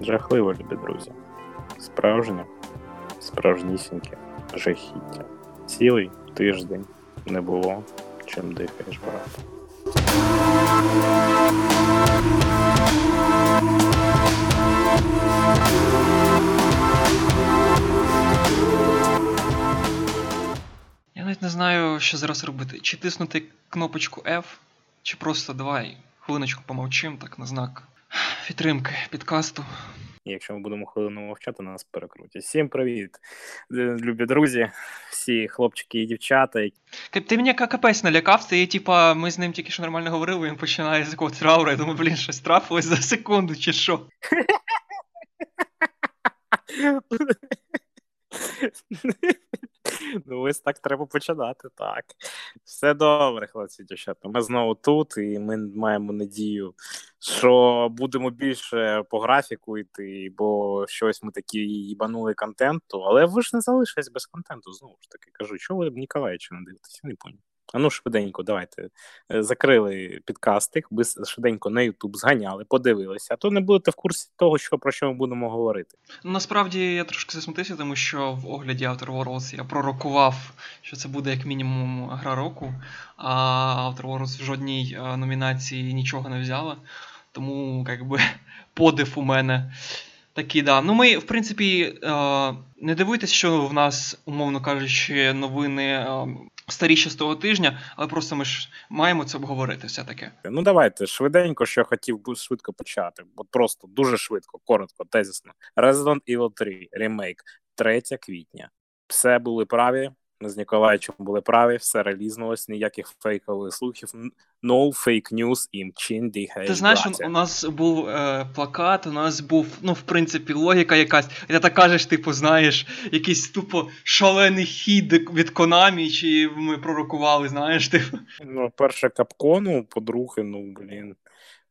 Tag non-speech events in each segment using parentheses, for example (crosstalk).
Жахливо, любі друзі. Справжнє, справжнісіньке жахіття. Цілий тиждень не було, чим дихаєш, брат. Я навіть не знаю, що зараз робити. Чи тиснути кнопочку F, чи просто давай хвилиночку помовчим, так на знак підтримки підкасту. Якщо ми будемо хвилину мовчати, нас перекрутять. Всім привіт, любі друзі, всі хлопчики і дівчата. Ти мене капець налякав, ти, типа, ми з ним тільки що нормально говорили, він починає з якогось траура, я думаю, блін, щось трапилось за секунду, чи що. (laughs) Ну, ось так треба починати, так. Все добре, хлопці, дівчата. Ми знову тут, і ми маємо надію, що будемо більше по графіку йти, бо щось ми такі їбанули контенту, але ви ж не залишились без контенту, знову ж таки. Кажу, що ви Ніколаєвича не дивитися? не поняв. А ну швиденько, давайте. Е, Закрили підкастик, ви швиденько на Ютуб зганяли, подивилися, а то не будете в курсі того, що про що ми будемо говорити. Ну, насправді я трошки засмутився, тому що в огляді Outer Worlds я пророкував, що це буде як мінімум гра року, а Outer Worlds в жодній е, номінації нічого не взяла. Тому, як би, (laughs) подив у мене такий, да. Ну, ми, в принципі, е, не дивуйтесь, що в нас, умовно кажучи, новини старіше з того тижня, але просто ми ж маємо це обговорити все таке. Ну давайте швиденько, що хотів би швидко почати. бо просто дуже швидко, коротко, тезісно. Resident Evil 3 ремейк 3 квітня. Все були праві. Ми з Ніколаєчем були праві, все релізнулось, ніяких фейкових слухів. No fake news in Чинді Ти знаєш, у, у нас був е, плакат, у нас був, ну, в принципі, логіка якась. І ти так кажеш, типу, знаєш, якийсь тупо шалений хід від Konami, чи ми пророкували, знаєш, типу. Ну, перше капкону, по-друге, ну блін.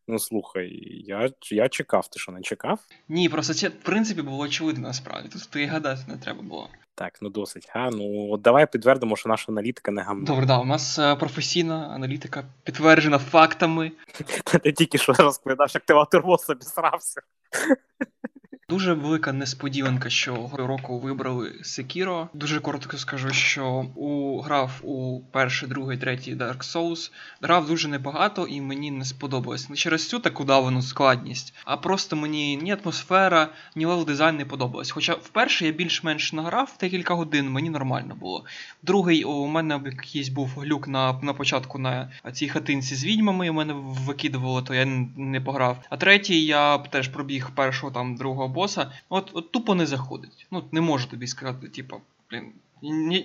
Ну слухай, я я чекав, ти що не чекав? Ні, просто це в принципі було очевидно насправді. Тут ти гадати не треба було. Так, ну досить. Га? ну от давай підтвердимо, що наша аналітика не гамна. Добре, да, у нас е, професійна аналітика підтверджена фактами. (laughs) Ти тільки що розповідав, як ти в собі обісрався. Дуже велика несподіванка, що року вибрали Sekiro. Дуже коротко скажу, що у грав у перший, другий, третій Dark Souls. Грав дуже небагато і мені не сподобалось. Не через цю таку давану складність, а просто мені ні атмосфера, ні level design не подобалось. Хоча вперше я більш-менш награв декілька годин, мені нормально було. Другий у мене якийсь був глюк на на початку на цій хатинці з відьмами. У мене викидувало, то я не пограв. А третій я теж пробіг першого там другого боса, от от тупо не заходить. Ну, не можу тобі сказати, типу, блін.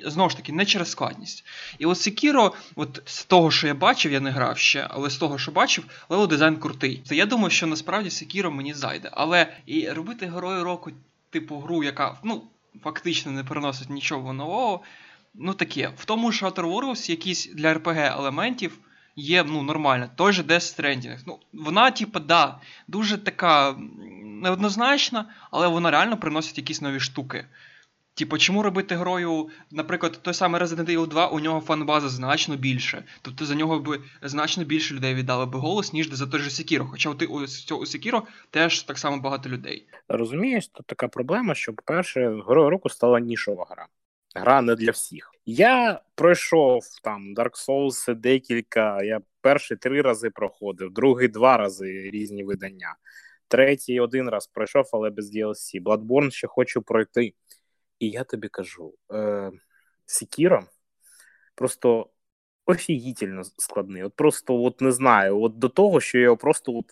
Знову ж таки, не через складність. І от Sekiro, от з того, що я бачив, я не грав ще, але з того, що бачив, level design крутий. То я думаю, що насправді Sekiro мені зайде. Але і робити герою року, типу, гру, яка ну, фактично не переносить нічого нового. Ну таке. В тому ж Outer Worlds якісь для RPG елементів є ну, нормально. Той же Death Stranding. Ну, Вона, типу, да, дуже така неоднозначна, але вона реально приносить якісь нові штуки. Типу, чому робити грою, наприклад, той самий Resident Evil 2, у нього фан-база значно більше. Тобто за нього би значно більше людей віддали би голос, ніж за той же Sekiro. Хоча у, у, у Sekiro теж так само багато людей. Розумієш, тут така проблема, що, по-перше, грою року стала нішова гра. Гра не для всіх. Я пройшов там Dark Souls декілька. Я перші три рази проходив, другий два рази різні видання. Третій один раз пройшов, але без DLC. Bloodborne ще хочу пройти. І я тобі кажу: е, Sekiro просто офігітельно складний. От просто от не знаю, от до того, що я його просто от,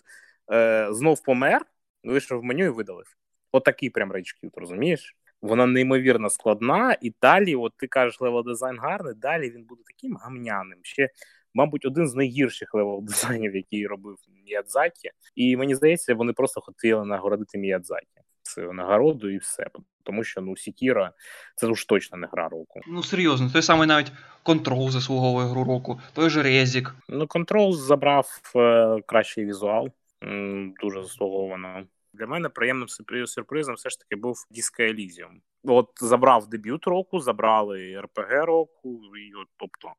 е, знов помер, вийшов в меню і видалив. От прям rage quit, розумієш? Вона неймовірно складна, і далі, от ти кажеш, level design гарний, далі він буде таким гамняним. Ще, мабуть, один з найгірших level (laughs) дизайнів, який робив Міядзакі. І мені здається, вони просто хотіли нагородити Міядзакі. Це нагороду і все. Тому що ну Сікіра це уж точно не гра року. Ну серйозно, той самий навіть контрол заслуговує гру року, той же Резік. Ну, контрол забрав е, кращий візуал, м, дуже заслуговано. Для мене приємним сюрпризом все ж таки був Disco Elysium. От забрав дебют року, забрали РПГ року, і от, тобто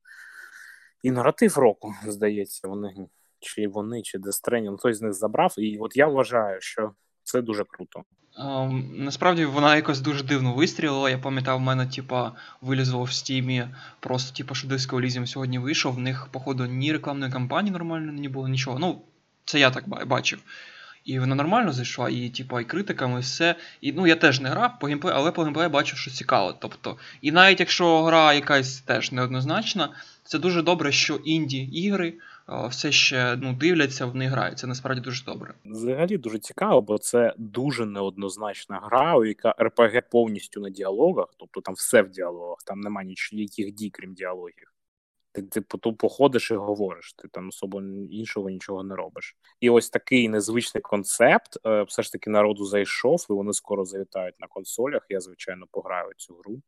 і наратив року, здається, вони чи вони, чи Дестрені, ну, хтось з них забрав. І от я вважаю, що Це дуже круто. Um, насправді вона якось дуже дивно вистрілила. Я пам'ятав, в мене, типа, вилізло в стімі, просто, типа, що диско Elysium сьогодні вийшов. В них, походу, ні рекламної кампанії нормально не було, нічого. Ну, це я так бачив. І вона нормально зайшла, і типу, і критиками, і все. І ну я теж не грав по геймплею, але по геймплею бачу, що цікаво. Тобто, і навіть якщо гра якась теж неоднозначна, це дуже добре, що інді-ігри все ще ну, дивляться, в них грають. Це насправді дуже добре. Взагалі дуже цікаво, бо це дуже неоднозначна гра, у яка РПГ повністю на діалогах, тобто там все в діалогах, там немає ніяких дій, крім діалогів. Ти типу тупо ходиш і говориш, ти там особо іншого нічого не робиш. І ось такий незвичний концепт е, все ж таки народу зайшов, і вони скоро завітають на консолях. Я, звичайно, пограю цю гру,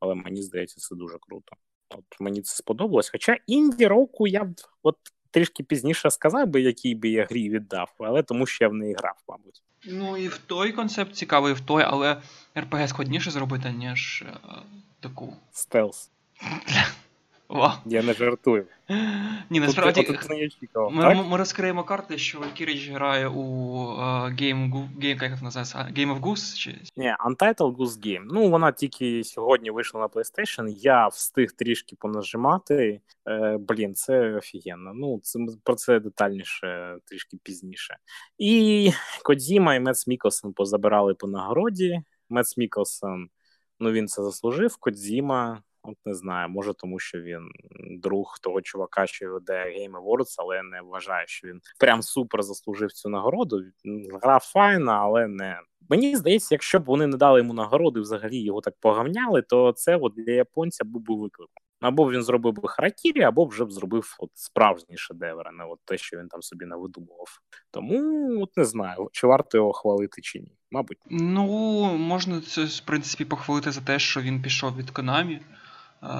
але мені здається, це дуже круто. От Мені це сподобалось. Хоча інді року я б от трішки пізніше сказав би, який би я грі віддав, але тому що я в неї грав, мабуть. Ну і в той концепт цікавий, і в той, але РПГ складніше зробити, ніж е, таку. Стелс. (laughs) О. Я не жартую. Ні, насправді тут, не очікував, ми, так? ми розкриємо карти, що Валькіріч грає у uh, Game, Game, як це називається? Game of Goose? Чи... Ні, Untitled Goose Game. Ну, вона тільки сьогодні вийшла на PlayStation. Я встиг трішки понажимати. Е, Блін, це офігенно. Ну, це, про це детальніше трішки пізніше. І Кодзіма і Мец Мікосон позабирали по нагороді. Мец Мікосон, ну він це заслужив. Кодзіма. От не знаю, може тому, що він друг того чувака, що веде Game Awards, але не вважаю, що він прям супер заслужив цю нагороду. Гра файна, але не. Мені здається, якщо б вони не дали йому нагороди, взагалі його так погавняли, то це от для японця був би виклик. Або він зробив би харакірі, або вже б зробив от справжній шедевр, не от те, що він там собі навидумував. Тому от не знаю, чи варто його хвалити чи ні. Мабуть, ну можна це в принципі похвалити за те, що він пішов від Konami.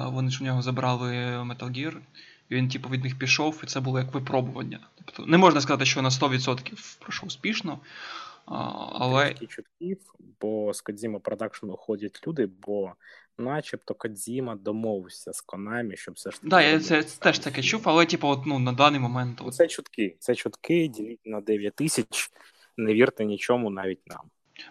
Вони ж у нього забрали Metal Gear, і він, типу, від них пішов, і це було як випробування. Тобто не можна сказати, що на 100% пройшов успішно. Але... чутків, бо з Кодзіма продакшн уходять люди, бо начебто Кодзіма домовився з Konami, щоб все ж таки. Так, я це теж таке чув, але типу, от, ну, на даний момент. От... Це чутки. Це чутки, діліть на 9 тисяч, не вірте нічому, навіть нам.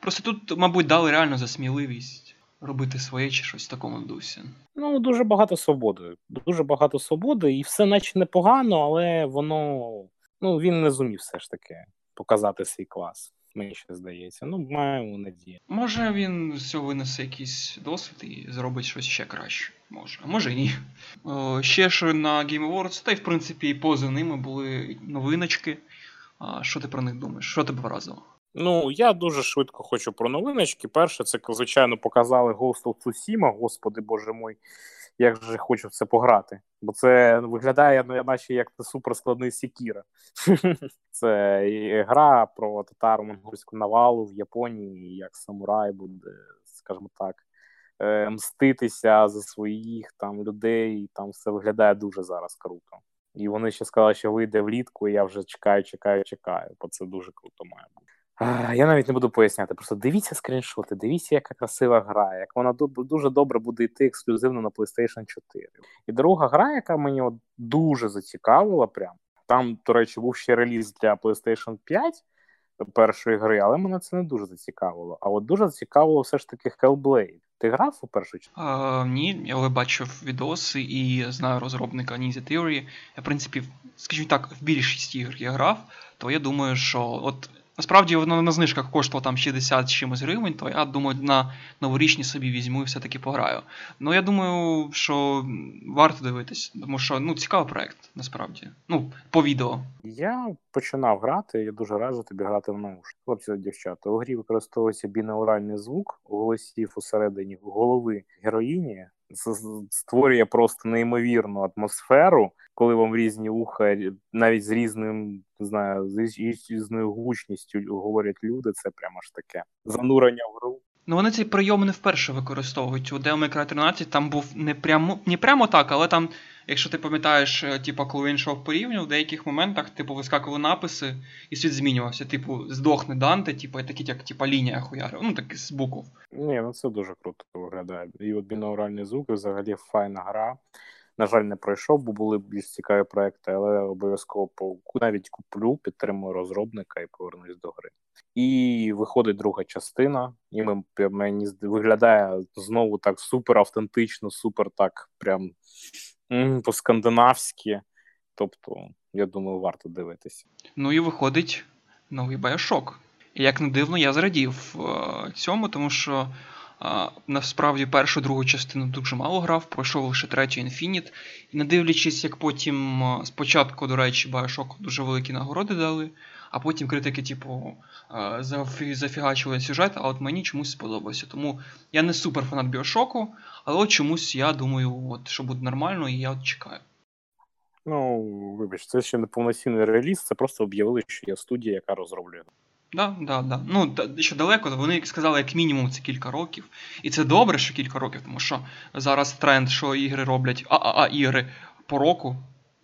Просто тут, мабуть, дали реально за сміливість робити своє чи щось в такому дусі. Ну, дуже багато свободи. Дуже багато свободи, і все наче непогано, але воно ну він не зумів все ж таки показати свій клас. Мені ще здається. Ну, маємо надію. Може він з цього винесе якийсь досвід і зробить щось ще краще. Може, а може і ні. О, ще що на Game Awards, та й в принципі і поза ними були новиночки. А Що ти про них думаєш? Що тебе вразило? Ну, я дуже швидко хочу про новиночки. Перше, це, звичайно, показали Ghost of Tsushima, господи боже мой, як же хочу в це пограти. Бо це виглядає, ну, наче як суперскладний Сікіра. (laughs) Це гра про татару монгольську навалу в Японії, як самурай буде, скажімо так, е, мститися за своїх там людей. Там все виглядає дуже зараз круто. І вони ще сказали, що вийде влітку, і я вже чекаю, чекаю, чекаю, бо це дуже круто має бути. Я навіть не буду поясняти. Просто дивіться скріншоти, дивіться, яка красива гра, як вона дуже добре буде йти ексклюзивно на PlayStation 4. І друга гра, яка мені от дуже зацікавила, прям там, до речі, був ще реліз для PlayStation 5 першої гри, але мене це не дуже зацікавило. А от дуже зацікавило все ж таки Hellblade. Ти грав у першу чергу? Uh, ні, але бачив відоси і знаю розробника Ninja Theory. Я, в принципі, скажімо так, в більшість ігр я грав, то я думаю, що от Насправді воно на знижках коштувало там 60 чимось гривень, то я думаю, на новорічні собі візьму і все-таки пограю. Ну я думаю, що варто дивитись, тому що ну цікавий проект, насправді. Ну, по відео. Я починав грати, я дуже раджу тобі грати в наушниках. Хлопці та дівчата. У грі використовується бінауральний звук голосів усередині голови героїні. Це створює просто неймовірну атмосферу коли вам різні уха, навіть з різним не знаю, з різною гучністю говорять люди, це прямо ж таке занурення в гру. Ну вони цей прийом не вперше використовують. У Devil May Cry 13 там був не прямо не прямо так, але там, якщо ти пам'ятаєш, е, типу, коли він йшов по рівню, в деяких моментах типу, вискакували написи, і світ змінювався. Типу, здохне Данте, типу, і такі, як типу, лінія хуярив. Ну такі з букв. Ні, ну це дуже круто виглядає. І от бінауральні звуки взагалі файна гра. На жаль, не пройшов, бо були більш цікаві проекти, але обов'язково навіть куплю, підтримую розробника і повернусь до гри. І виходить друга частина, і ми, мені виглядає знову так супер автентично, супер так прям по-скандинавськи. Тобто, я думаю, варто дивитися. Ну і виходить новий. І як не дивно, я зрадів е, цьому, тому що насправді першу другу частину дуже мало грав, пройшов лише третю Infinite. І не дивлячись, як потім спочатку, до речі, Байошоку дуже великі нагороди дали, а потім критики, типу, зафігачили сюжет, а от мені чомусь сподобався. Тому я не супер фанат Біошоку, але от чомусь я думаю, от, що буде нормально, і я от чекаю. Ну, вибач, це ще не повноцінний реліз, це просто об'явили, що є студія, яка розроблює. Да, да, да. Ну, ще далеко, вони сказали, як мінімум, це кілька років. І це добре, що кілька років, тому що зараз тренд, що ігри роблять ААА ігри по року,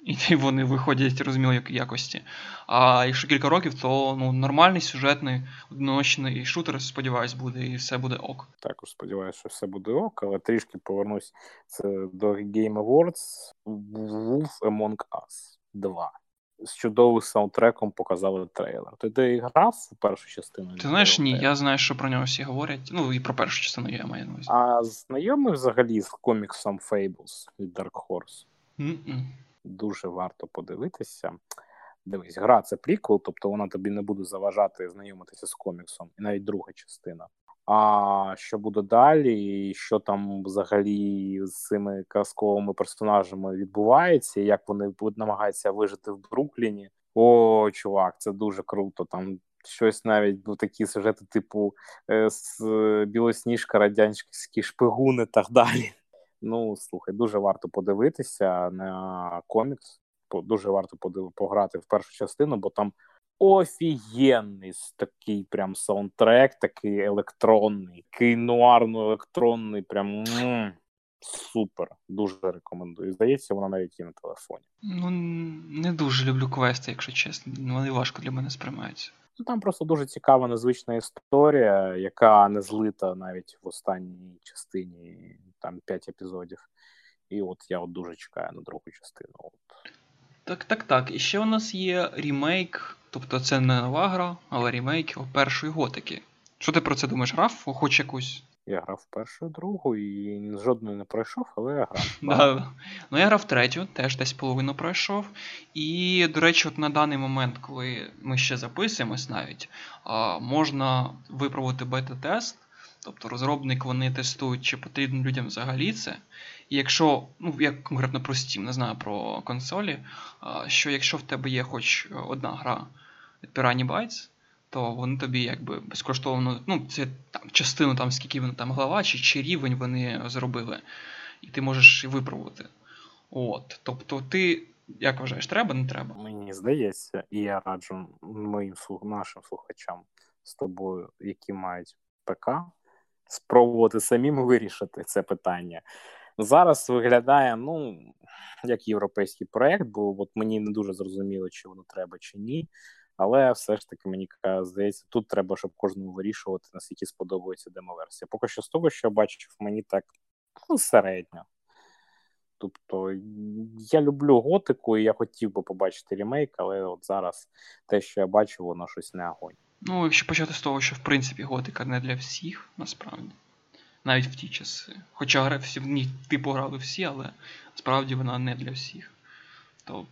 і (laughs) вони виходять зрозуміло якості. А якщо кілька років, то ну, нормальний сюжетний одиночний шутер, сподіваюсь, буде, і все буде ок. Також сподіваюся, що все буде ок, але трішки повернусь це до Game Awards Wolf Among Us 2. З чудовим саундтреком показали трейлер. Ти ти грав у першу частину? Ти знаєш, ні, я знаю, що про нього всі говорять. Ну, і про першу частину я маю на увазі. А знайомий взагалі з коміксом Fables від Dark Horse? Mm-mm дуже варто подивитися. Дивись, гра це приквел, тобто вона тобі не буде заважати знайомитися з коміксом, і навіть друга частина. А що буде далі, і що там взагалі з цими казковими персонажами відбувається, як вони намагаються вижити в Брукліні? О, чувак, це дуже круто. Там щось навіть був такі сюжети, типу е, з Білосніжка, радянські шпигуни так далі. Ну, слухай, дуже варто подивитися на комікс. Дуже варто пограти в першу частину, бо там офігенний такий прям саундтрек, такий електронний, такий нуарно-електронний, прям м-м, супер. Дуже рекомендую. Здається, вона навіть є на телефоні. Ну не дуже люблю квести, якщо чесно. Вони важко для мене сприймаються. Ну, Там просто дуже цікава, незвична історія, яка не злита навіть в останній частині там 5 епізодів. І от я от дуже чекаю на другу частину. От. Так, так, так. І ще у нас є рімейк, тобто це не нова гра, але рімейк першої готики. Що ти про це думаєш? Грав хоч якусь? Я грав першу, другу і жодної не пройшов, але я грав. (laughs) Да. Ну я грав третю, теж десь половину пройшов. І, до речі, от на даний момент, коли ми ще записуємось навіть, можна випробувати бета-тест. Тобто розробник вони тестують, чи потрібно людям взагалі це. І якщо, ну як конкретно про Steam, не знаю про консолі, що якщо в тебе є хоч одна гра від Piranha Bytes, то вони тобі якби безкоштовно, ну, це там частину, там, скільки вони там глава, чи чи рівень вони зробили, і ти можеш випробувати. От. Тобто, ти як вважаєш, треба, не треба? Мені здається, і я раджу моїм нашим слухачам з тобою, які мають ПК, спробувати самим вирішити це питання. Зараз виглядає, ну, як європейський проєкт, бо от мені не дуже зрозуміло, чи воно треба, чи ні. Але все ж таки мені здається, тут треба, щоб кожному вирішувати, наскільки сподобається демоверсія. Поки що з того, що я бачив, мені так ну, середньо. Тобто я люблю готику, і я хотів би побачити ремейк, але от зараз те, що я бачу, воно щось не огонь. Ну, якщо почати з того, що в принципі готика не для всіх, насправді. Навіть в ті часи. Хоча всі в ній типу грали всі, але справді вона не для всіх. То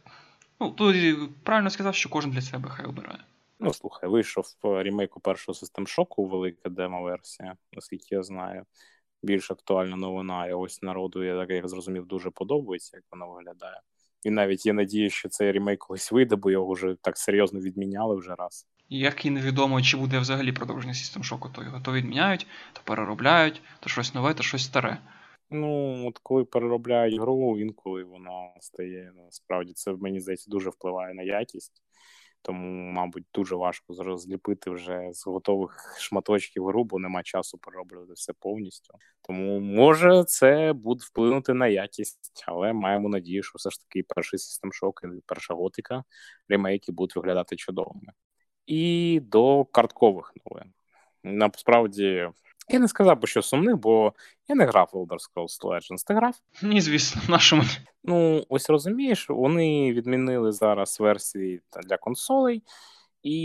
Ну, тут правильно сказав, що кожен для себе хай обирає. Ну, слухай, вийшов ремейку першого систем шоку, велика демо-версія, наскільки я знаю. Більш актуальна новина, і ось народу, я так як зрозумів, дуже подобається, як вона виглядає. І навіть є надія, що цей ремейк колись вийде, бо його вже так серйозно відміняли вже раз. Як і невідомо, чи буде взагалі продовження систем шоку, то його то відміняють, то переробляють, то щось нове, то щось старе. Ну, от коли переробляють гру, інколи воно стає насправді це мені здається дуже впливає на якість. Тому, мабуть, дуже важко розліпити вже з готових шматочків гру, бо нема часу перероблювати все повністю. Тому може це буде вплинути на якість, але маємо надію, що все ж таки перший систем шок і перша готика ремейки будуть виглядати чудовими. І до карткових новин. Насправді Я не сказав би, що сумних, бо я не грав в Elder Scrolls Legends. Ти грав? Ні, звісно, нашому. Ну, ось розумієш, вони відмінили зараз версії для консолей, і,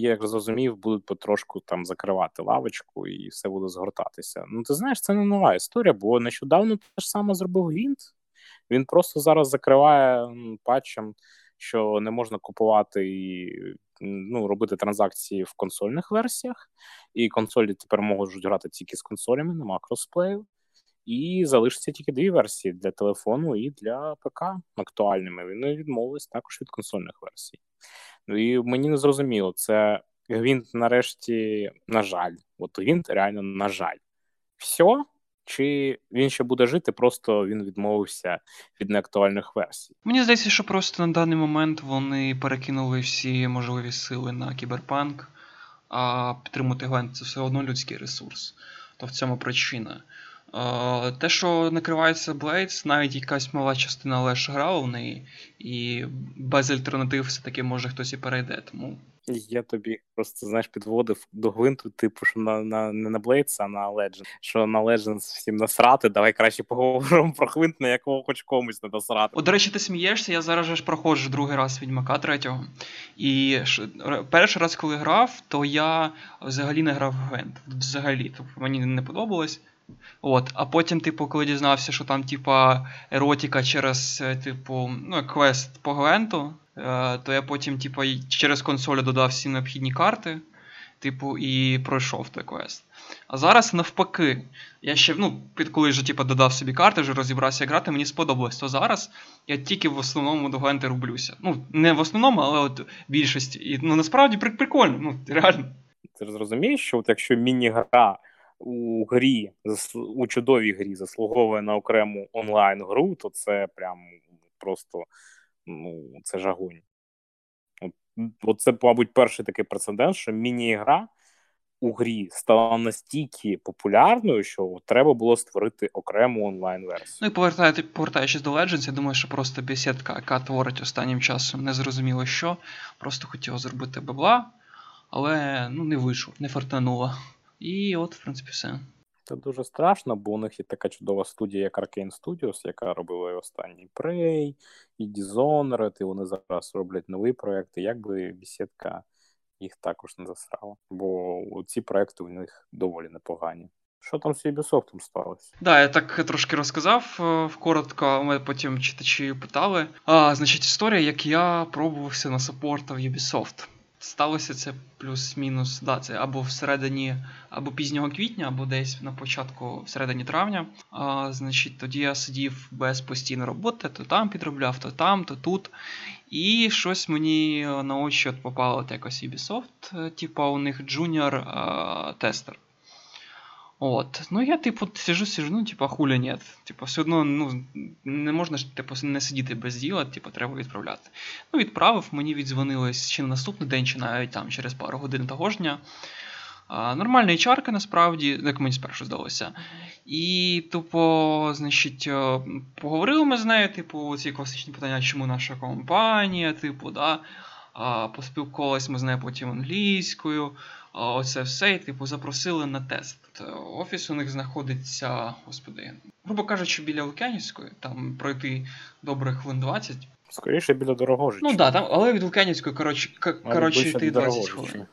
як зрозумів, будуть потрошку там закривати лавочку і все буде згортатися. Ну, ти знаєш, це не нова історія, бо нещодавно те ж саме зробив Гвінт. Він просто зараз закриває патчем, що не можна купувати і ну, робити транзакції в консольних версіях, і консолі тепер можуть грати тільки з консолями, нема кросплею. І залишиться тільки дві версії для телефону і для ПК актуальними. Вони відмовились також від консольних версій. Ну і мені не зрозуміло, це Гвинт нарешті, на жаль, от Гвинт реально на жаль. Все, чи він ще буде жити, просто він відмовився від неактуальних версій. Мені здається, що просто на даний момент вони перекинули всі можливі сили на кіберпанк, а підтримати Гвент це все одно людський ресурс. То в цьому причина. Те, що накривається Blades, навіть якась мала частина лише грала в неї, і без альтернатив все-таки може хтось і перейде. Тому я тобі просто знаєш підводив до гвинту, типу, що на на не на Blades, а на Legends. Що на Legends всім насрати. Давай краще поговоримо про гвинт, на якого хоч комусь не насрати. О, до речі, ти смієшся, я зараз ж проходжу другий раз Відьмака третього. І перший раз, коли грав, то я взагалі не грав в гвинт. Взагалі, тобто мені не подобалось. От, А потім, типу, коли дізнався, що там, типа, еротіка через, е, типу, ну, квест по Гвенту, то я потім, типу, через консоль додав всі необхідні карти, типу, і пройшов той квест. А зараз навпаки, я ще, ну, коли вже типу, додав собі карти, вже розібрався грати, мені сподобалось. То зараз я тільки в основному до Гвенти рублюся. Ну, не в основному, але от більшості. І ну, насправді прикольно, ну, реально. Ти розумієш, що от якщо міні-гра у грі, у чудовій грі заслуговує на окрему онлайн-гру, то це прям просто ну, це жагунь. От, от це, мабуть, перший такий прецедент, що міні-гра у грі стала настільки популярною, що треба було створити окрему онлайн-версію. Ну і повертаючись до Legends, я думаю, що просто бесідка, яка творить останнім часом, не зрозуміло що. Просто хотіла зробити бабла, але ну, не вийшло, не фартануло. І от, в принципі, все. Це дуже страшно, бо у них є така чудова студія, як Arkane Studios, яка робила і останній Prey, і Dishonored, і вони зараз роблять нові проекти. Як би бесідка їх також не засрала. Бо ці проекти у них доволі непогані. Що там з Ubisoft сталося? Да, я так трошки розказав е, коротко, ми потім читачі питали. А, Значить, історія, як я пробувався на саппорта в Ubisoft. Сталося це плюс-мінус, да, це або всередині, або пізнього квітня, або десь на початку всередині травня. А, Значить, тоді я сидів без постійної роботи, то там підробляв, то там, то тут. І щось мені на очі от попало от якось Ubisoft, е, типа у них junior tester. От. Ну я, типу, сижу, сижу, ну, типу, хуля нет. Типу, все одно ну, не можна ж типу, не сидіти без діла, типу, треба відправляти. Ну, відправив, мені віддзвонили ще на наступний день, чи навіть там через пару годин того ж дня. А, Нормальна чарка, насправді, як мені спершу здалося. І, типу, значить, е, поговорили ми з нею, типу, ці класичні питання, чому наша компанія, типу, да. А, Поспілкувалися ми з нею потім англійською оце все, і типу запросили на тест. Офіс у них знаходиться, господи, грубо кажучи, біля Лук'янівської, там пройти добрих хвилин 20. Скоріше біля Дорогожича. Ну так, да, але від Лук'янівської, коротше, коротше йти 20 хвилин.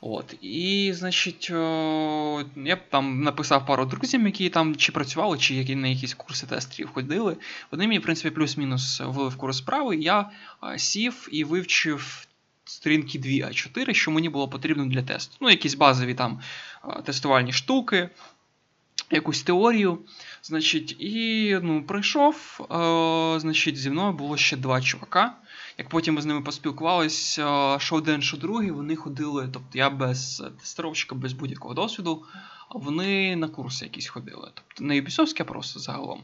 От. І, значить, о, я там написав пару друзів, які там чи працювали, чи які на якісь курси тестерів ходили. Вони мені, в принципі, плюс-мінус ввели в курс справи. Я а, сів і вивчив сторінки 2 А4, що мені було потрібно для тесту. Ну, якісь базові там тестувальні штуки, якусь теорію. Значить, І ну, пройшов. Значить, зі мною було ще два чувака. Як потім ми з ними поспілкувалися, що один, що другий, вони ходили. Тобто я без тестировщика, без будь-якого досвіду, а вони на курси якісь ходили. Тобто не Ubisoft, а просто загалом.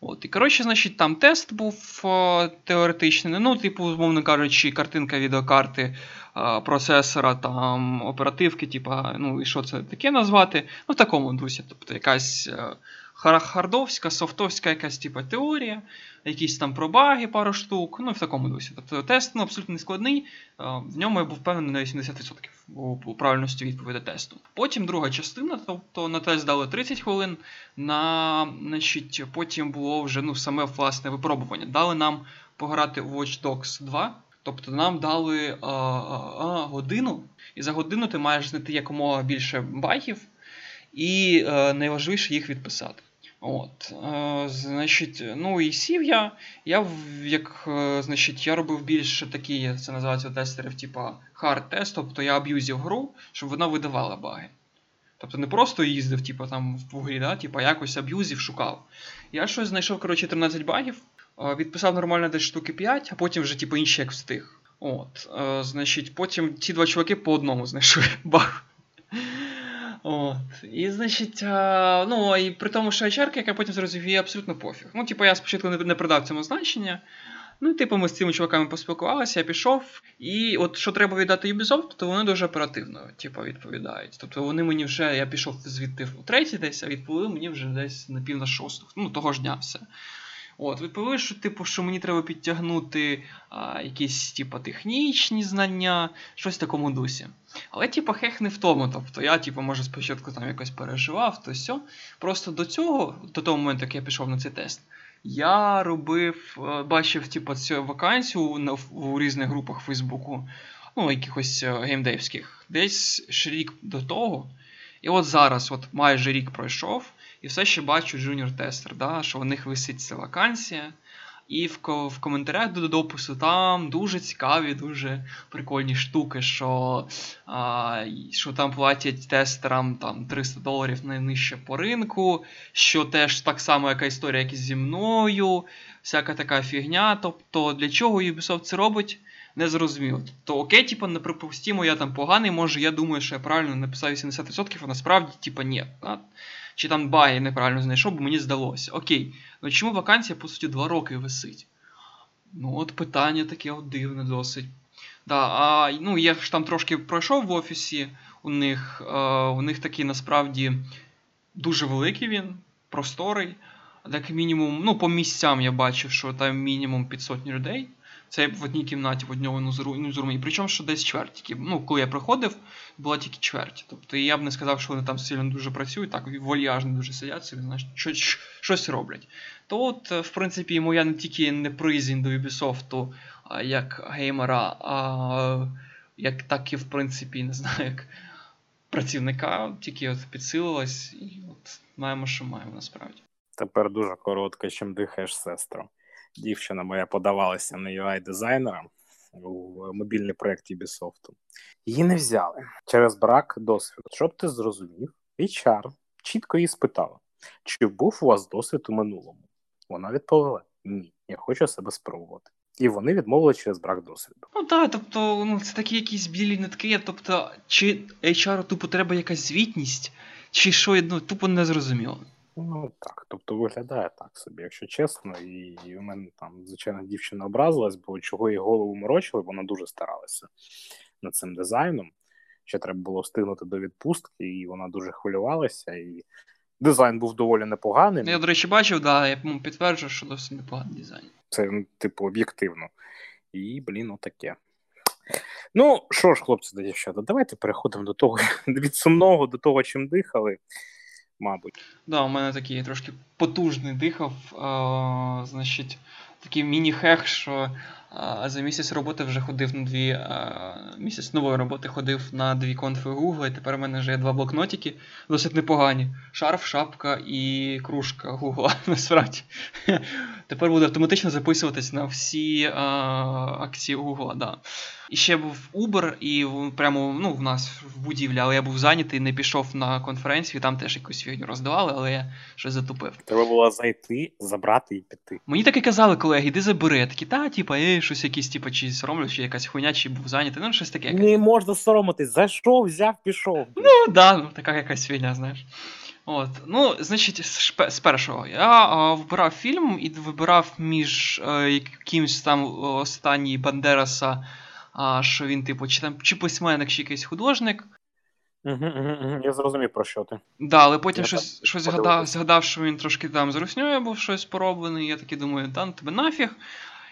От, І коротше, значить, там тест був о, теоретичний. Ну, типу, умовно кажучи, картинка відеокарти о, процесора, там, оперативки, типу, ну і що це таке назвати. Ну, в такому дусі. Тобто якась о, хардовська, софтовська якась типу, теорія, якісь там пробаги, пару штук, ну і в такому дусі. Тобто тест ну, абсолютно не складний, в ньому я був впевнений на 80% у правильності відповіді тесту. Потім друга частина, тобто на тест дали 30 хвилин, на, значить, потім було вже ну, саме власне випробування. Дали нам пограти у Watch Dogs 2. Тобто нам дали а, а, годину, і за годину ти маєш знайти якомога більше багів, і а, найважливіше їх відписати. От, е, Значить, ну і сів я. Я як, е, значить, я робив більше такі, це називається тестерів, типу hard тест, тобто я аб'юзив гру, щоб вона видавала баги. Тобто не просто їздив, типу, там в грі, да, типу, якось аб'юзів шукав. Я щось знайшов, коротше, 13 багів, е, відписав нормально десь штуки 5, а потім вже, типу, інші як встиг. От, е, Значить, потім ці два чуваки по одному знайшли (laughs) баг. От. І, значить, а, ну, і при тому, що HR, як я потім зрозумів, є абсолютно пофіг. Ну, типу, я спочатку не придав цьому значення. Ну, типу, ми з цими чуваками поспілкувалися, я пішов. І от що треба віддати Ubisoft, то вони дуже оперативно типу, відповідають. Тобто вони мені вже, я пішов звідти в третій десь, а відповіли мені вже десь на пів на шосту. Ну, того ж дня все. От, Відповіли, що типу, що мені треба підтягнути а, якісь типу, технічні знання, щось в такому дусі. Але, типу, хех не в тому. Тобто я, типу, може, спочатку там якось переживав, то все. Просто до цього, до того моменту, як я пішов на цей тест, я робив, е, бачив типу, цю вакансію у, у різних групах Фейсбуку, ну, якихось е, геймдевських, десь рік до того. І от зараз, от майже рік пройшов, і все ще бачу junior-tester, да, що у них висить ця вакансія. І в в коментарях до допису там дуже цікаві, дуже прикольні штуки, що а, що там платять тестерам там 300 доларів найнижче по ринку, що теж так само яка історія, як і зі мною, всяка така фігня. Тобто для чого Ubisoft це робить, не зрозуміло. То окей, типу, неприпустимо, я там поганий, може я думаю, що я правильно написав 80%, а насправді, типу, ні. Чи там баги неправильно знайшов, бо мені здалося. Окей, ну чому вакансія, по суті, 2 роки висить? Ну, от питання таке от дивне досить. Да, а, ну, Я ж там трошки пройшов в офісі, у них а, у них такий насправді дуже великий він, просторий. Так мінімум, ну, по місцям я бачив, що там мінімум 500 людей. Це в одній кімнаті в одному нюзрумі. Причому що десь чверть. Ну, коли я приходив, була тільки чверть. Тобто я б не сказав, що вони там сильно дуже працюють, так вольяжно дуже сидять, собі, знаєш, щось, щось роблять. То от, в принципі, моя не тільки не призінь до Ubisoft як геймера, а як так і в принципі, не знаю, як працівника, тільки от підсилилась, і от маємо, що маємо насправді. Тепер дуже коротко, чим дихаєш, сестро дівчина моя подавалася на ui дизайнера у мобільний проєкт Ubisoft. Її не взяли через брак досвіду. Щоб ти зрозумів, HR чітко її спитала, чи був у вас досвід у минулому. Вона відповіла: ні, я хочу себе спробувати. І вони відмовили через брак досвіду. Ну так, тобто, ну це такі якісь білі нитки. Тобто, чи HR тупо треба якась звітність, чи що ну тупо не зрозуміло. Ну так, тобто виглядає так собі, якщо чесно, і, і у мене там, звичайно, дівчина образилась, бо чого їй голову морочили, вона дуже старалася над цим дизайном. Ще треба було встигнути до відпустки, і вона дуже хвилювалася. І дизайн був доволі непоганий. Ну, я, до речі, бачив, да, я підтверджую, що досить непоганий дизайн. Це, ну, типу, об'єктивно. І, блін, отаке. Ну, що ж, хлопці та дівчата, давайте переходимо до того (laughs) від сумного до того, чим дихали мабуть. Да, у мене такий трошки потужний дихав. Е, Значить, такий міні-хех, що а, за місяць роботи вже ходив на дві. А, місяць нової роботи ходив на дві конфи Google, і тепер у мене вже є два блокнотики, досить непогані. Шарф, шапка і кружка Google, (laughs) насправді. Тепер буде автоматично записуватись на всі а, акції Google. Да. І ще був Uber, і прямо ну, в нас в будівлі, але я був зайнятий, не пішов на конференцію, там теж якусь фігню роздавали, але я щось затупив. Треба було зайти, забрати і піти. Мені так і казали, колеги, іди забери. Я такі, та, типа, ей, щось якісь, типа, чи соромлюсь, чи якась хуйня, чи був зайнятий. Ну, щось таке. Не можна соромитись, зайшов, взяв, пішов. Ну, да, ну, така якась фігня, знаєш. От, ну, значить, з першого я а, вибирав фільм і вибирав між а, е, якимось там останній Бандераса а що він, типу, чи там чи письменник, чи якийсь художник. Угу, угу, Я зрозумів, про що ти. Да, але потім я щось щось згадав, згадав, що він трошки там з русньою був щось пороблений. Я таки думаю, та ну тебе нафіг.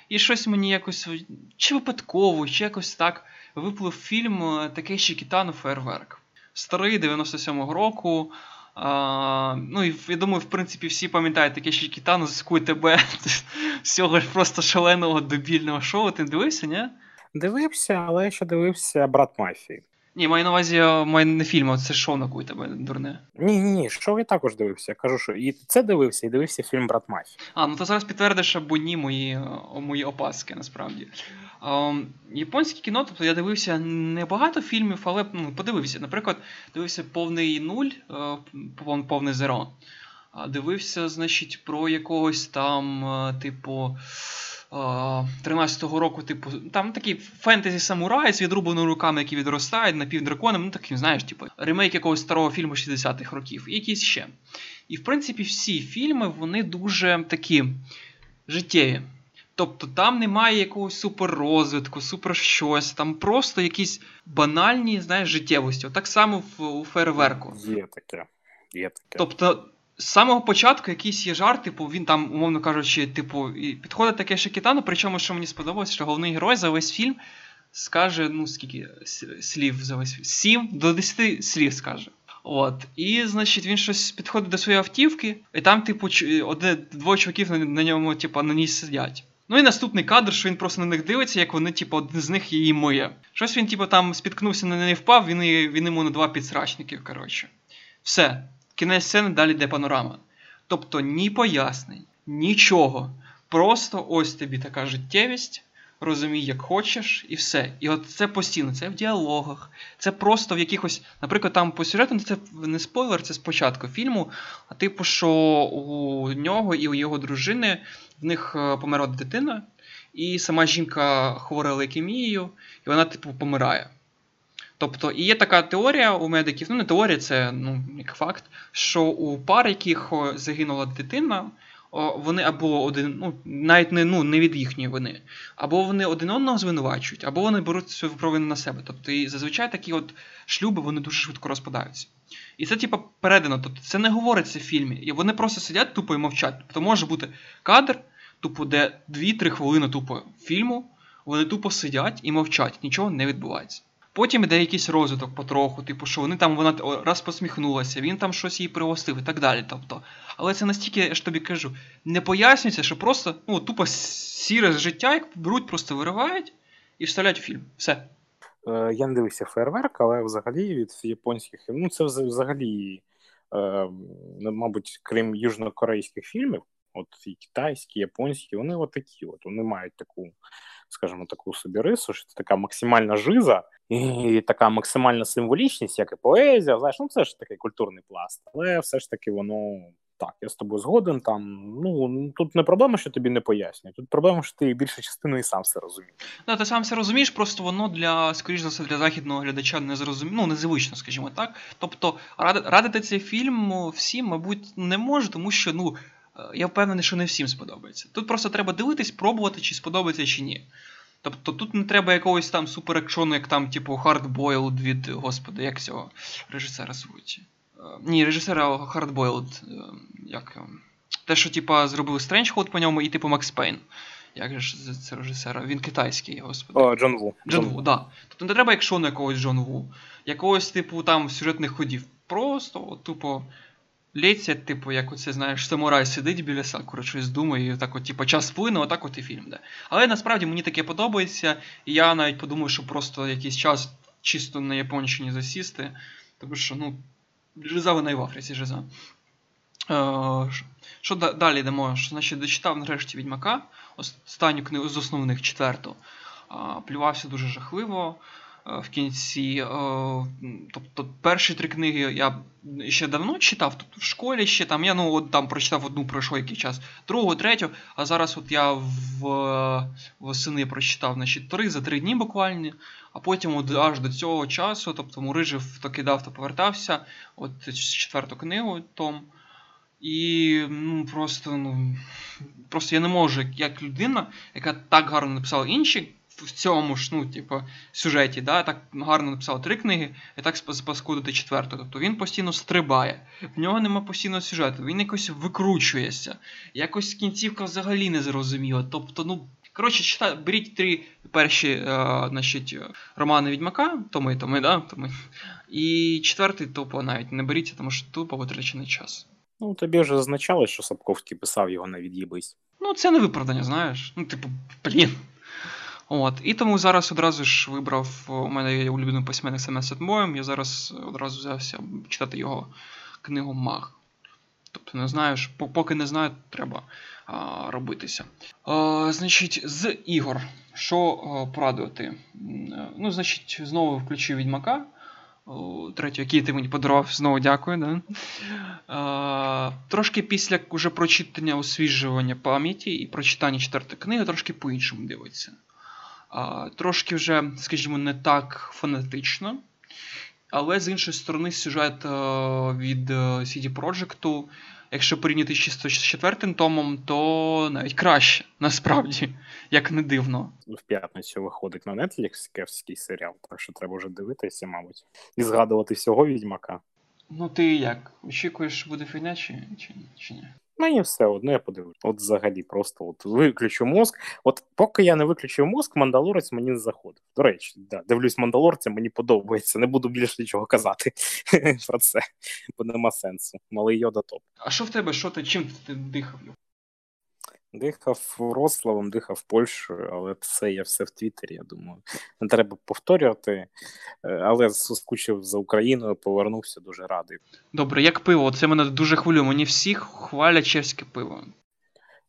І щось мені якось чи випадково, чи якось так виплив фільм е, ще Кітану Фейерверк. Старий 97-го року. А, Ну і я думаю, в принципі, всі пам'ятають таке ще Кітану з тебе (laughs) всього ж просто шаленого дебільного шоу. Ти дивився, ні? Дивився, але я ще дивився брат мафії. Ні, маю на увазі маю не фільм, а це шоу на куй тебе дурне. Ні, ні, ні, шоу я також дивився. Я кажу, що і це дивився, і дивився фільм Брат Мафії. А, ну то зараз підтвердиш або ні мої мої опаски, насправді. А, японське кіно, тобто я дивився небагато фільмів, але ну, подивився. Наприклад, дивився повний нуль, е, повний зеро. А дивився, значить, про якогось там, е, типу. 13-го року, типу, там такі фентезі самурай з відрубаними руками, які відростають напівдраконами, ну таким, знаєш, типу, ремейк якогось старого фільму 60-х років, і якісь ще. І в принципі, всі фільми вони дуже такі життєві. Тобто там немає якогось суперрозвитку, супер щось, там просто якісь банальні, знаєш, життєвості. Так само в, у фейерверку. Є таке. Є таке. Тобто з самого початку якийсь є жарт, типу, він там, умовно кажучи, типу, і підходить таке Шакітану, причому, що мені сподобалось, що головний герой за весь фільм скаже, ну, скільки слів за весь фільм? Сім до десяти слів скаже. От. І, значить, він щось підходить до своєї автівки, і там, типу, одне, двоє чуваків на, на ньому, типу, на ній сидять. Ну і наступний кадр, що він просто на них дивиться, як вони, типу, один з них її миє. Щось він, типу, там спіткнувся на неї впав, він він йому на два підсрачників, коротше. Все. Кінець сцени далі йде панорама. Тобто ні пояснень, нічого. Просто ось тобі така життєвість, розумій, як хочеш, і все. І от це постійно, це в діалогах, це просто в якихось, наприклад, там по сюжету, це не спойлер, це спочатку фільму. А типу, що у нього і у його дружини в них е, померла дитина, і сама жінка хвора лейкемією, і вона, типу, помирає. Тобто, і є така теорія у медиків, ну не теорія, це ну, як факт, що у пар, яких загинула дитина, вони або один, ну навіть не ну, не від їхньої вини, або вони один одного звинувачують, або вони беруть цю провину на себе. Тобто, і зазвичай такі от шлюби вони дуже швидко розпадаються. І це, типу, передано. Тобто, це не говориться в фільмі. І вони просто сидять тупо і мовчать. Тобто може бути кадр, тупо, де 2-3 хвилини тупо фільму, вони тупо сидять і мовчать, нічого не відбувається. Потім іде якийсь розвиток потроху, типу, що вони там вона раз посміхнулася, він там щось їй пригостив і так далі. Тобто, Але це настільки, я ж тобі кажу, не пояснюється, що просто ну, тупо сіре життя, як беруть, просто виривають і вставляють фільм. Все. Е, я не дивився фейерверк, але взагалі від японських ну це взагалі, е, мабуть, крім южнокорейських фільмів, от і китайські, японські, вони от такі, от вони мають таку скажімо, таку собі рису, що це така максимальна жиза і така максимальна символічність, як і поезія. Знаєш, ну це ж такий культурний пласт, але все ж таки воно. Так, я з тобою згоден. Там ну тут не проблема, що тобі не пояснюють. Тут проблема, що ти більше частини і сам все розумієш. Да, ти сам все розумієш, просто воно для, скоріш за все, для західного глядача не зрозумі... ну, незвично, скажімо так. Тобто, радити цей фільм всім, мабуть, не може, тому що ну я впевнений, що не всім сподобається. Тут просто треба дивитись, пробувати, чи сподобається, чи ні. Тобто тут не треба якогось там суперекшону, як там, типу, Hardboiled від, господи, як цього режисера звуть. Е, ні, режисера Hardboiled, е, як. Те, що, типа, зробили Стрендж по ньому, і типу Макс Пейн. Як же це режисера? Він китайський, господи. О, Джон Ву. Джон Ву, так. Да. Тобто не треба екшону якогось Джон Ву, якогось, типу, там сюжетних ходів. Просто, тупо, лється, типу, як оце, знаєш, самурай сидить біля сакури, щось думає, і так от, типу, час вплине, отак от і фільм. Да. Але насправді мені таке подобається, і я навіть подумаю, що просто якийсь час чисто на Японщині засісти. Тому що, ну, жиза вона і в Африці жиза. Е, що далі йдемо? Що, значить, дочитав нарешті Відьмака, останню книгу з основних четверту. Плювався дуже жахливо. Е, в кінці. Е, тобто перші три книги я ще давно читав, тобто в школі ще там я ну, от там прочитав одну, пройшов який час, другу, третю, а зараз от я в восени прочитав значить, три за три дні буквально, а потім от аж до цього часу, тобто мурижив то кидав, то повертався. От четверту книгу Том. І ну, просто ну, просто я не можу, як людина, яка так гарно написала інші в цьому ж, ну, типу, сюжеті, да, так гарно написав три книги, і так спаскудити четверту. Тобто він постійно стрибає, в нього нема постійного сюжету, він якось викручується. Якось кінцівка взагалі не зрозуміла. Тобто, ну. Коротше, читай, беріть три перші е, значить, романи Відьмака, Томи, Томи, да? Томи. І четвертий тупо навіть не беріться, тому що тупо витрачений час. Ну, тобі вже означало, що Сапковський писав його на від'їбись. Ну, це не виправдання, знаєш. Ну, типу, блін. От. І тому зараз одразу ж вибрав. У мене є улюблений письменник Семен Сетмоєм, я зараз одразу взявся читати його книгу Маг. Тобто, не знаєш, поки не знаю, треба а, робитися. А, Значить, з ігор. Що а, порадувати? Ну, значить, знову включив Відьмака. Третю, який ти мені подарував, знову дякую. Да? А, Трошки після уже прочитання освіжування пам'яті і прочитання четвертої книги, трошки по-іншому дивиться. Трошки вже, скажімо, не так фанатично. Але з іншої сторони, сюжет від CD Projekt якщо порівняти чисто з четвертим томом, то навіть краще, насправді, як не дивно. В п'ятницю виходить на Netflix кевський серіал, так що треба вже дивитися, мабуть, і згадувати всього відьмака. Ну, ти як? Очікуєш, буде фігня, чи, чи, чи ні? Мені все одно я подивлюсь. От взагалі, просто от виключу мозк. От поки я не виключив мозк, мандалорець мені не заходив. До речі, да, дивлюсь мандалорця, мені подобається. Не буду більше нічого казати (laughs) про це, бо нема сенсу. Малий йода топ. А що в тебе? Що ти чим ти дихав? Дихав Вроцлавом, дихав Польщею, але це я все в Твіттері, я думаю. Не треба повторювати. Е, але соскучив за Україною, повернувся дуже радий. Добре, як пиво? Це мене дуже хвилює. Мені всі хвалять чеське пиво.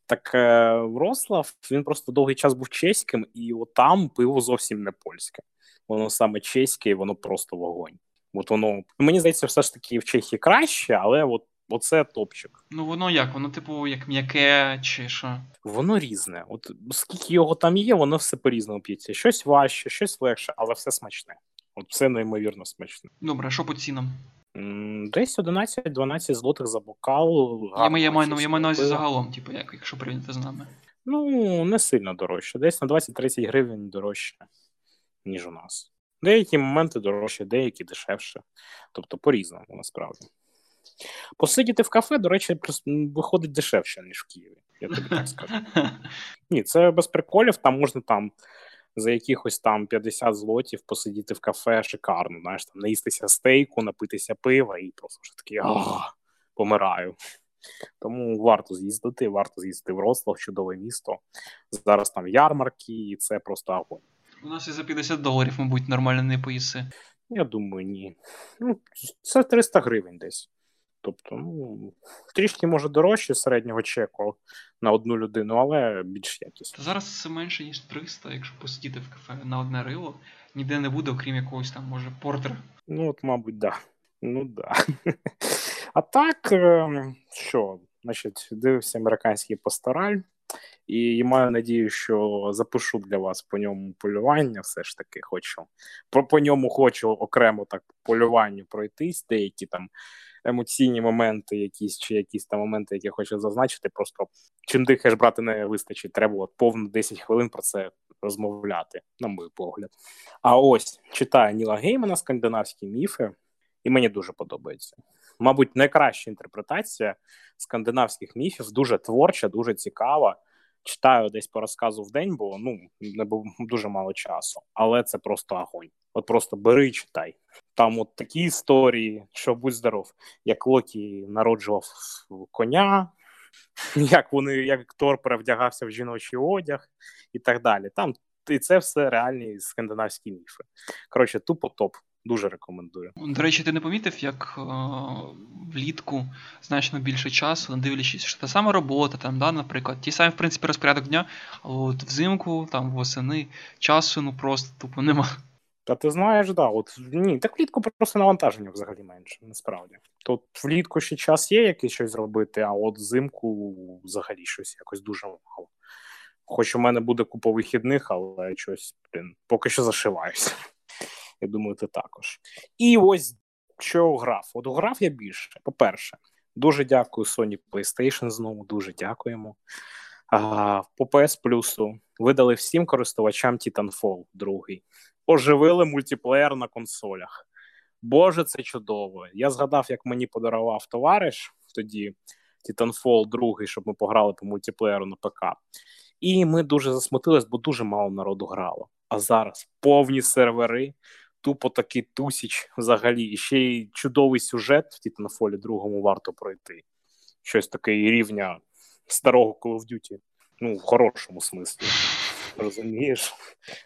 Так е, Вроцлав, він просто довгий час був чеським, і там пиво зовсім не польське. Воно саме чеське, і воно просто вогонь. От воно мені здається, все ж таки в Чехії краще, але от Оце топчик. Ну воно як? Воно, типу, як м'яке чи що? Воно різне. От скільки його там є, воно все по-різному п'ється. Щось важче, щось легше, але все смачне. От все неймовірно смачне. Добре, а що по цінам? Десь 11-12 злотих за бокал. Я маю, я маю, я маю на увазі загалом, типу, як, якщо прийняти з нами. Ну, не сильно дорожче. Десь на 20-30 гривень дорожче, ніж у нас. Деякі моменти дорожче, деякі дешевше. Тобто по-різному насправді. Посидіти в кафе, до речі, виходить дешевше, ніж в Києві. Я тобі так скажу. (laughs) Ні, це без приколів, там можна там за якихось там 50 злотів посидіти в кафе шикарно, знаєш, там наїстися стейку, напитися пива і просто вже такий помираю. Тому варто з'їздити, варто з'їздити в Рослав, чудове місто. Зараз там ярмарки, і це просто огонь. У нас і за 50 доларів, мабуть, нормально не поїси. Я думаю, ні. Ну, Це 300 гривень десь. Тобто, ну, трішки може дорожче середнього чеку на одну людину, але більш якісно. Зараз це менше, ніж 300, якщо посидіти в кафе на одне рило, ніде не буде, окрім якогось там, може, портера. Ну, от, мабуть, да. Ну да. (laughs) А так, ем, що, значить, дивився американський пастораль. І маю надію, що запишу для вас по ньому полювання. Все ж таки хочу. По, по ньому хочу окремо так полюванню пройтись, деякі там емоційні моменти, якісь чи якісь там моменти, які я хочу зазначити. Просто чим дихаєш брати не вистачить. Треба от повно 10 хвилин про це розмовляти, на мій погляд. А ось читаю Ніла Геймана скандинавські міфи, і мені дуже подобається. Мабуть, найкраща інтерпретація скандинавських міфів, дуже творча, дуже цікава. Читаю десь по розказу в день, бо ну не було дуже мало часу, але це просто огонь. От просто бери і читай. Там от такі історії, що будь здоров, як Локі народжував коня, (laughs) як вони, як Тор перевдягався в жіночий одяг і так далі. Там і це все реальні скандинавські міфи. Коротше, тупо топ. Дуже рекомендую. До речі, ти не помітив, як е, влітку значно більше часу, дивлячись, що та сама робота, там, да, наприклад, ті самі, в принципі, розпорядок дня, а от взимку, там восени часу ну просто тупо нема. Та ти знаєш, да, от ні, так влітку просто навантаження взагалі менше, насправді. Тут влітку ще час є якийсь щось зробити, а от взимку взагалі щось якось дуже мало. Хоч у мене буде купа вихідних, але щось, блін, поки що зашиваюся. Я думаю, ти також. І ось що грав. От грав я більше. По-перше, дуже дякую Sony PlayStation знову, дуже дякуємо. А, По PS Plus видали всім користувачам Titanfall 2. Оживили мультиплеєр на консолях. Боже, це чудово. Я згадав, як мені подарував товариш тоді Titanfall 2, щоб ми пограли по мультиплеєру на ПК. І ми дуже засмутились, бо дуже мало народу грало. А зараз повні сервери, тупо такий тусіч взагалі. І ще й чудовий сюжет в Titanfall другому варто пройти. Щось таке рівня старого Call of Duty. Ну, в хорошому смислі. Розумієш?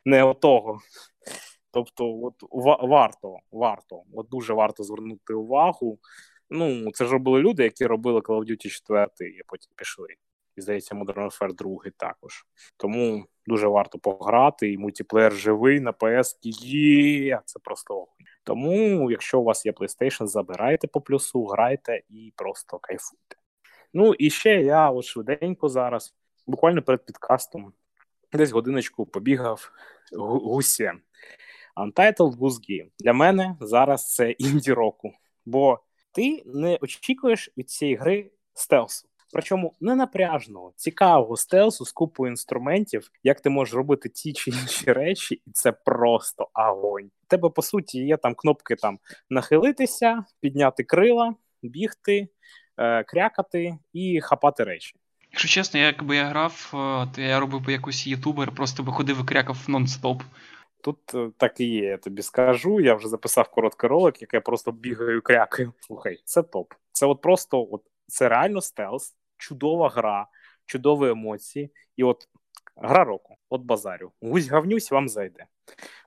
Не отого. Тобто, от варто, варто, от дуже варто звернути увагу. Ну, це ж робили люди, які робили Call of Duty 4, і потім пішли. І здається, Modern Warfare 2 також. Тому дуже варто пограти, і мультиплеєр живий на PS є, це просто огонь. Тому, якщо у вас є PlayStation, забирайте по плюсу, грайте і просто кайфуйте. Ну і ще я от швиденько зараз, буквально перед підкастом, десь годиночку побігав гусі. Untitled Goose Game. Для мене зараз це інді року, бо ти не очікуєш від цієї гри стелсу. Причому не напряжного, цікавого стелсу з купою інструментів, як ти можеш робити ті чи інші речі, і це просто агонь. У тебе по суті є там кнопки там нахилитися, підняти крила, бігти, е, крякати і хапати речі. Якщо чесно, якби я грав, е, то я робив би якийсь ютубер, просто би ходив і крякав нон-стоп. Тут е, так і є, я тобі скажу. Я вже записав короткий ролик, як я просто бігаю крякаю. Слухай, це топ. Це от просто от це реально стелс, чудова гра, чудові емоції. І от гра року, от базарю. Гусь гавнюсь вам зайде.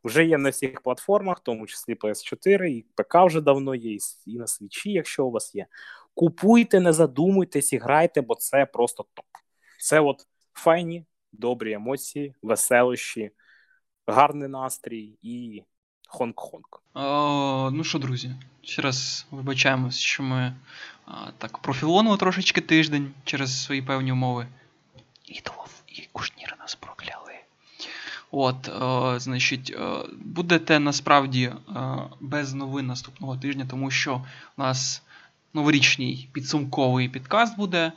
Вже є на всіх платформах, в тому числі PS4, і ПК вже давно є, і на свічі, якщо у вас є. Купуйте, не задумуйтесь і грайте, бо це просто топ. Це от файні, добрі емоції, веселощі, гарний настрій і хонг-хонг. О, Ну що, друзі, ще раз вибачаємось, що ми а, так профілонили трошечки тиждень через свої певні умови. І Долов, і Кушнір нас прокляли. От, е, значить, е, будете насправді е, без новин наступного тижня, тому що у нас новорічний підсумковий підкаст буде.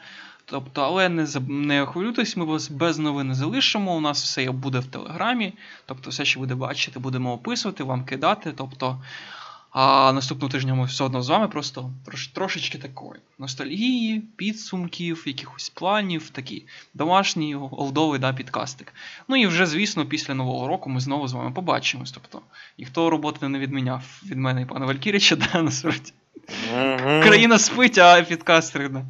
Тобто, але не не хвилюйтесь, ми вас без новин не залишимо. У нас все буде в Телеграмі. Тобто, все, що буде бачити, будемо описувати, вам кидати. Тобто, а наступного тижня ми все одно з вами просто трош, трошечки такої ностальгії, підсумків, якихось планів, такі домашній олдовий да, підкастик. Ну і вже, звісно, після Нового року ми знову з вами побачимось. Тобто, ніхто роботи не відміняв від мене і пана Валькіріча, (laughs) да, насправді. Країна спить, а підкастери. Да.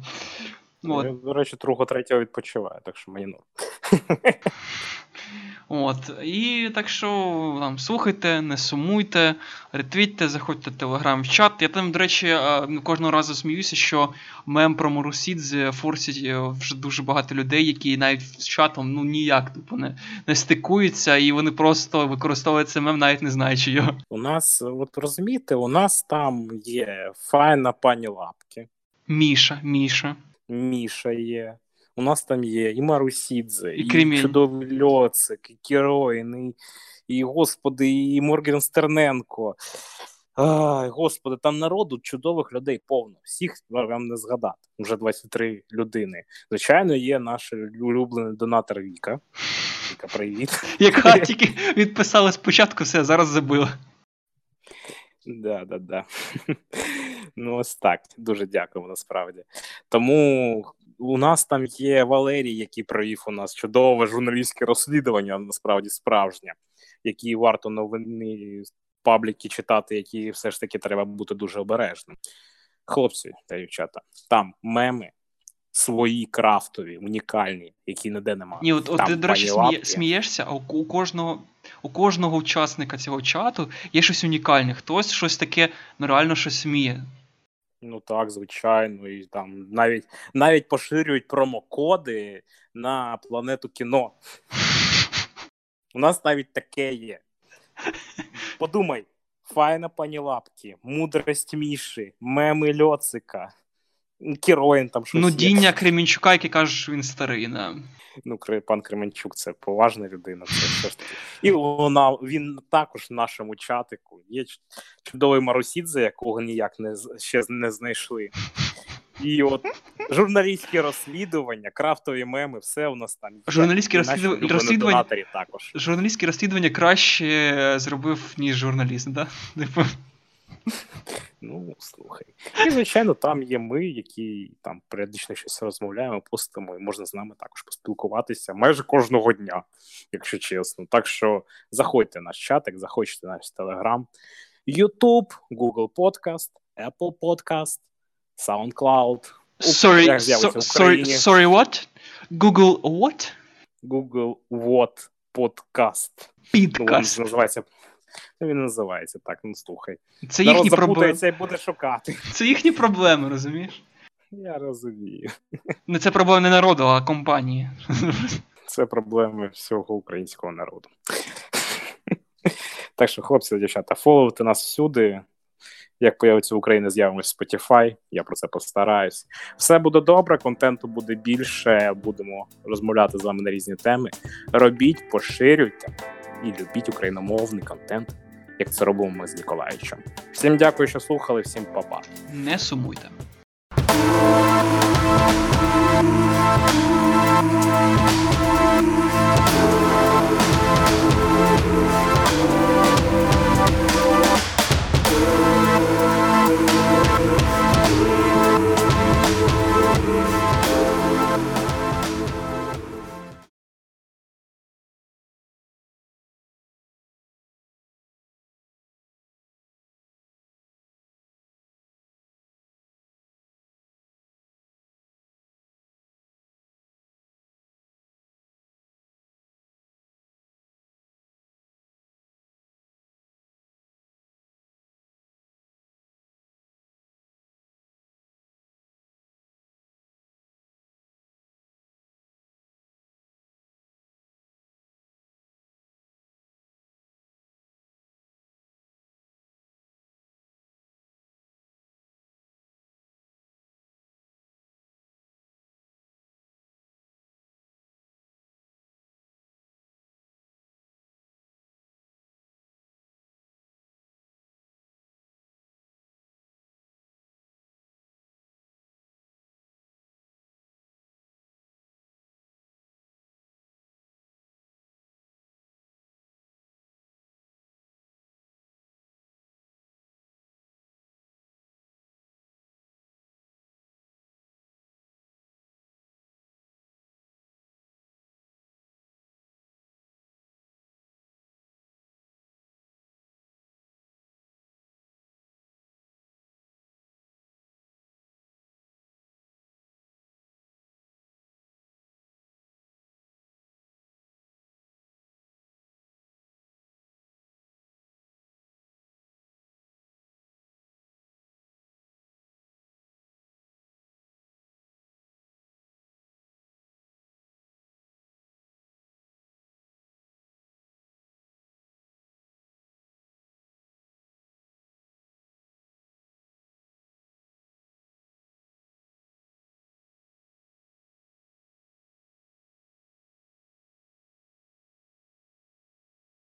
От. Я, до речі, другого третього відпочиваю, так що мені ну. От. І так що там слухайте, не сумуйте, ретвітьте, заходьте в телеграм в чат. Я там, до речі, кожного разу сміюся, що мем про Морусідзе форсять е, вже дуже багато людей, які навіть з чатом ну ніяк типу, не, не стикуються, і вони просто використовують цей мем, навіть не знаючи його. У нас, от розумієте, у нас там є файна пані лапки. Міша, Міша. Міша є. У нас там є і Марусідзе, і, і чудовий Льоцик, і Кіроїн, і, і господи, і Морген Стерненко. Ай, Господи, там народу чудових людей повно. Всіх вам не згадати. Вже 23 людини. Звичайно, є наш улюблений донатор Віка. Віка, привіт. Яка тільки відписала спочатку, все, зараз забила. Да, да, да. (laughs) Ну, ось так. Дуже дякуємо насправді. Тому у нас там є Валерій, який провів у нас чудове журналістське розслідування, насправді справжнє, які варто новини пабліки читати, які все ж таки треба бути дуже обережним. Хлопці та дівчата, там меми. Свої крафтові, унікальні, які ніде немає. Ні, от, от ти, до речі, сміє, смієшся, а у, у кожного у кожного учасника цього чату є щось унікальне. Хтось щось таке ну, реально щось сміє. Ну так, звичайно, і там навіть навіть поширюють промокоди на планету кіно. У нас навіть таке є. Подумай, файна пані лапки, мудрость Міші, меми Льоцика, Кіроїн там щось. Ну, Діння Кремінчука, який каже, що він старий, да. Ну, пан Кременчук це поважна людина. Це все ж таки. І вона він також в нашому чатику. Є чудовий Марусідзе, якого ніяк не ще не знайшли. І от журналістські розслідування, крафтові меми, все у нас там є. Журналістські розслідування- розслідування- також. Журналістське розслідування краще зробив, ніж журналіст, да? (laughs) Ну, слухай. І, звичайно, там є ми, які там періодично щось розмовляємо, постимо, і можна з нами також поспілкуватися майже кожного дня, якщо чесно. Так що заходьте в наш чатик, заходьте в наш Телеграм, YouTube, Google Podcast, Apple Podcast, SoundCloud, Sorry, so- sorry, sorry, what? Google what? Google What Podcast. Ну, називається. Він називається так, ну слухай. Це Народ їхні проблеми. і буде шукати. Це їхні проблеми, розумієш? Я розумію. Не це проблема не народу, а компанії. Це проблеми всього українського народу. Так що, хлопці, дівчата, фоловте нас всюди. Як появиться в Україні, з'явимось в Spotify, я про це постараюсь. Все буде добре, контенту буде більше. Будемо розмовляти з вами на різні теми. Робіть, поширюйте і любіть україномовний контент, як це робимо ми з Ніколаєчем. Всім дякую, що слухали, всім па-па. Не сумуйте.